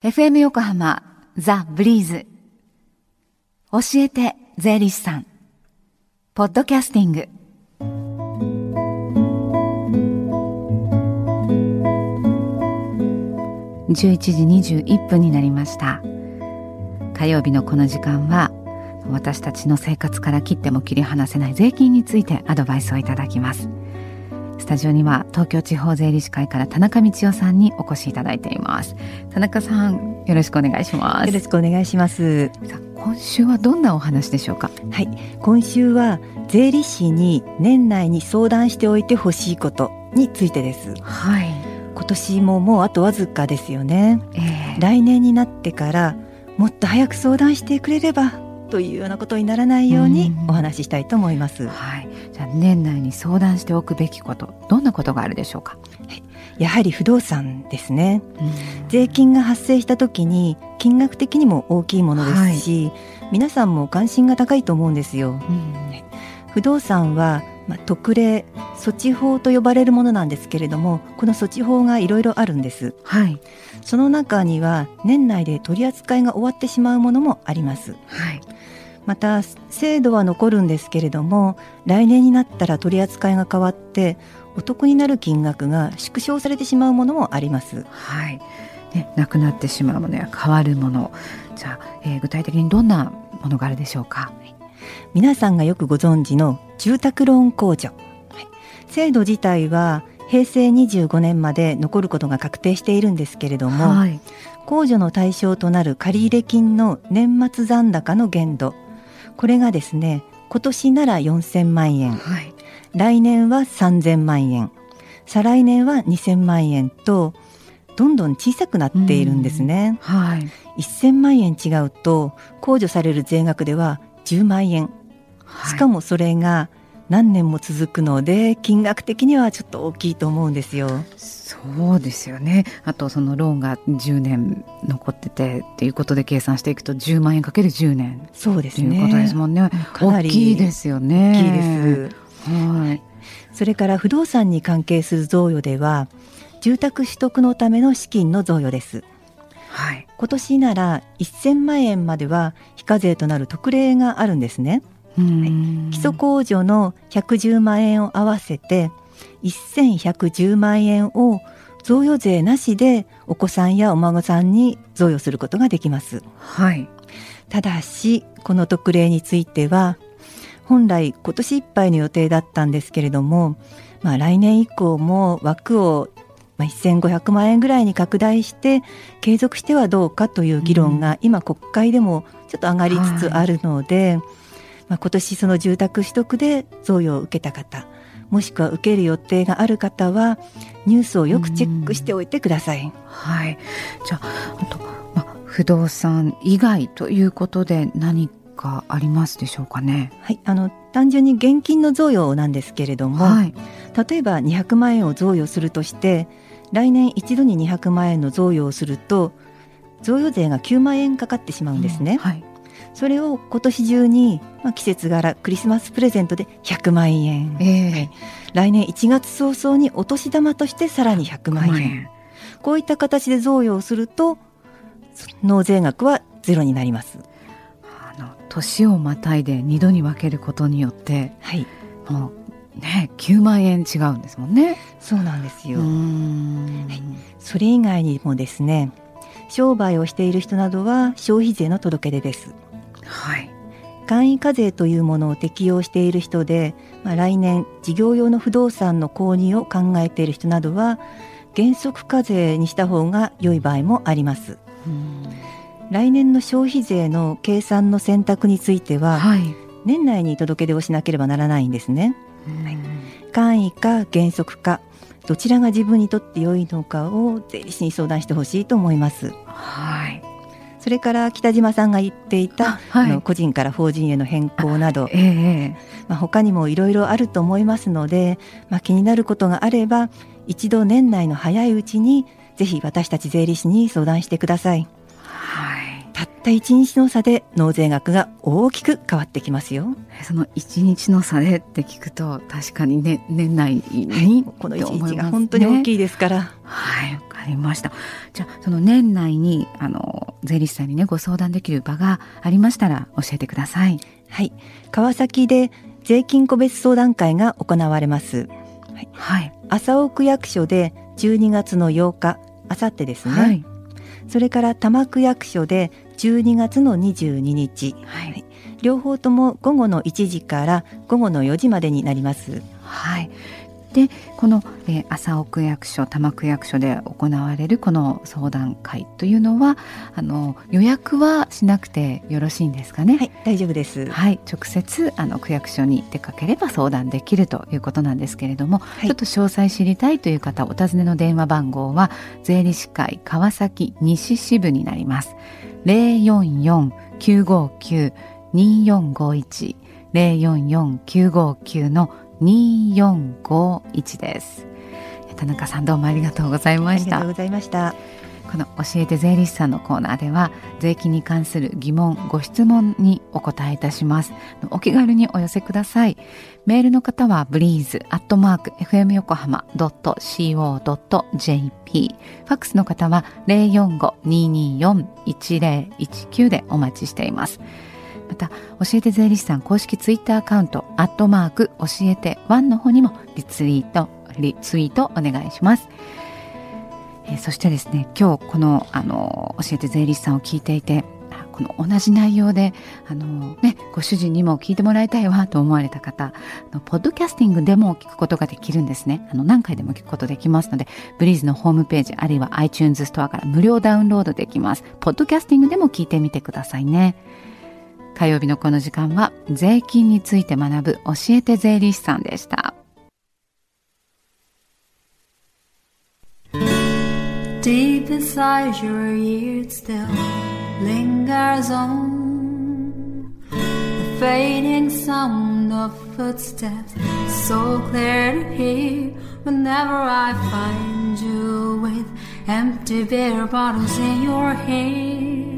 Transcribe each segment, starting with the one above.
FM 横浜ザ・ブリーズ。教えて税理士さん。ポッドキャスティング。11時21分になりました。火曜日のこの時間は私たちの生活から切っても切り離せない税金についてアドバイスをいただきます。スタジオには東京地方税理士会から田中道夫さんにお越しいただいています。田中さんよろしくお願いします。よろしくお願いします。今週はどんなお話でしょうか？はい。今週は税理士に年内に相談しておいてほしいことについてです。はい。今年ももうあとわずかですよね、えー、来年になってからもっと早く相談してくれればというようなことにならないようにお話ししたいと思います。はい、じゃあ年内に相談しておくべきことどんなことがあるでしょうか？やはり不動産ですね。税金が発生した時に金額的にも大きいものですし、はい、皆さんも関心が高いと思うんですよ。不動産はまあ、特例措置法と呼ばれるものなんですけれどもこの措置法がいろいろあるんです、はい、その中には年内で取り扱いが終わってしまうものもあります、はい、また制度は残るんですけれども来年になったら取り扱いが変わってお得になる金額が縮小されてしまうものもあります。はい。ね、なくなってしまうものや変わるもの。じゃあ、えー、具体的にどんなものがあるでしょうか、皆さんがよくご存知の住宅ローン控除、はい、制度自体は平成25年まで残ることが確定しているんですけれども、はい、控除の対象となる借入金の年末残高の限度これがですね今年なら4000万円、はい、来年は3000万円。再来年は2000万円とどんどん小さくなっているんですね、はい、1000万円違うと控除される税額では10万円、しかもそれが何年も続くので金額的にはちょっと大きいと思うんですよ。そうですよね。あとそのローンが10年残っててっていうことで計算していくと10万円かける10年。そうですね。ということですもんね。かなり大きいですよね。大きいです。はい。それから不動産に関係する贈与では住宅取得のための資金の贈与です。はい、今年なら1000万円までは非課税となる特例があるんですね。はい、基礎控除の110万円を合わせて1110万円を贈与税なしでお子さんやお孫さんに贈与することができます。はい、ただしこの特例については本来今年いっぱいの予定だったんですけれども、まあ、来年以降も枠をまあ、1500万円ぐらいに拡大して継続してはどうかという議論が今国会でもちょっと上がりつつあるので、はい、まあ、今年その住宅取得で贈与を受けた方もしくは受ける予定がある方はニュースをよくチェックしておいてください。はい、じゃああと、まあ、不動産以外ということで何かありますでしょうかね？はい、あの単純に現金の贈与なんですけれども、はい、例えば200万円を贈与するとして来年一度に200万円の贈与をすると贈与税が9万円かかってしまうんですね。うんはい、それを今年中に、まあ、季節柄クリスマスプレゼントで100万円、えーはい、来年1月早々にお年玉としてさらに100万円万円こういった形で贈与をすると納税額はゼロになります。あの年をまたいで2度に分けることによって、はい、もうね9万円違うんですもんね。そうなんですよ。はい、それ以外にもですね商売をしている人などは消費税の届け出です。はい。簡易課税というものを適用している人で、まあ、来年事業用の不動産の購入を考えている人などは原則課税にした方が良い場合もあります。来年の消費税の計算の選択については、はい、年内に届け出をしなければならないんですね。はい、簡易か原則かどちらが自分にとって良いのかを税理士に相談してほしいと思います。はい。それから北島さんが言っていた、はい、の個人から法人への変更など、えー、まあ、他にもいろいろあると思いますので、まあ、気になることがあれば一度年内の早いうちにぜひ私たち税理士に相談してください。はい、たったった1日の差で納税額が大きく変わってきますよ。その1日の差でって聞くと確かに、ね、年内に、はい、この1日が本当に大きいですから。はいわかりました。じゃあその年内にあの税理士さんにねご相談できる場がありましたら教えてください。はい。川崎で税金個別相談会が行われます。はい、はい、麻生区役所で12月の8日あさってですね、はい、それから多摩区役所で12月の22日、はい、両方とも午後の1時から午後の4時までになります。はい、でこの、えー、朝奥役所多摩区役所で行われるこの相談会というのはあの予約はしなくてよろしいんですかね？はい大丈夫です。はい直接あの区役所に出かければ相談できるということなんですけれども、はい、ちょっと詳細知りたいという方お尋ねの電話番号は税理士会川崎西支部になります。044-959-2451 044-959の2451です。田中さんどうもありがとうございました。ありがとうございました。この教えて税理士さんのコーナーでは税金に関する疑問ご質問にお答えいたします。お気軽にお寄せください。メールの方はブリーズアットマーク FM 横浜 .co.jp ファックスの方は045-224-1019でお待ちしていますまた教えて税理士さん公式ツイッターアカウントアットマーク教えてワンの方にもリツイートリツイートお願いします、えー、そしてですね今日このあの教えて税理士さんを聞いていてこの同じ内容であの、ね、ご主人にも聞いてもらいたいわと思われた方ポッドキャスティングでも聞くことができるんですね。あの何回でも聞くことできますのでブリーズのホームページあるいは iTunes ストアから無料ダウンロードできます。ポッドキャスティングでも聞いてみてくださいね。火曜日のこの時間は税金について学ぶ教えて税理士さんでした。Deep inside your ears still lingers on the fading sound of footsteps, so clear to hear whenever I find you with empty beer bottles in your hand.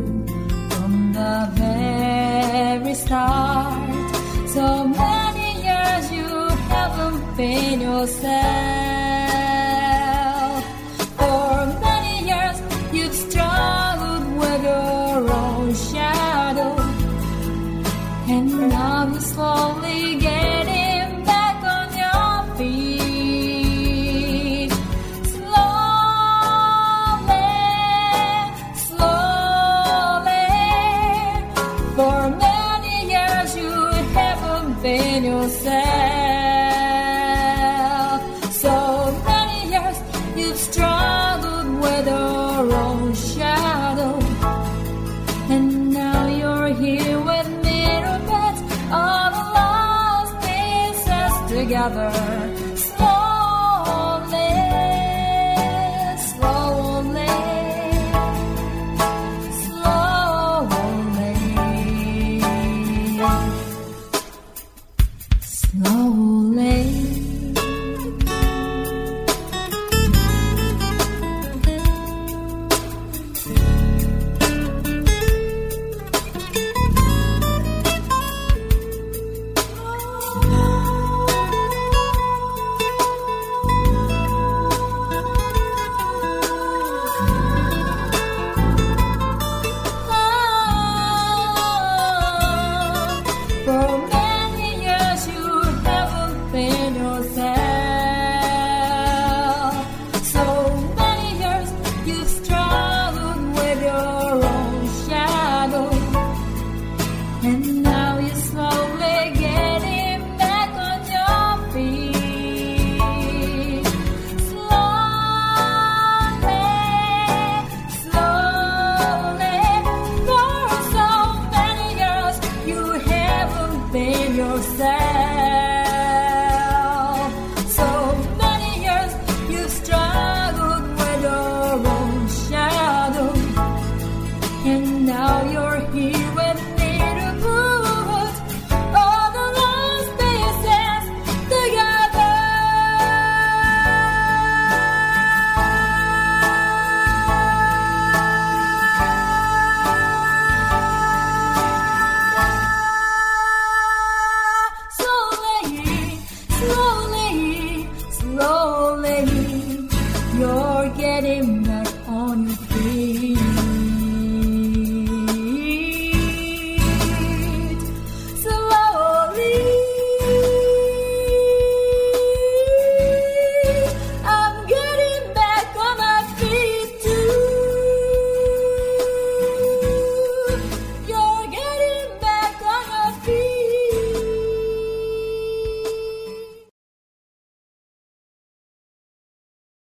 the very start. So many years you haven't been yourself. another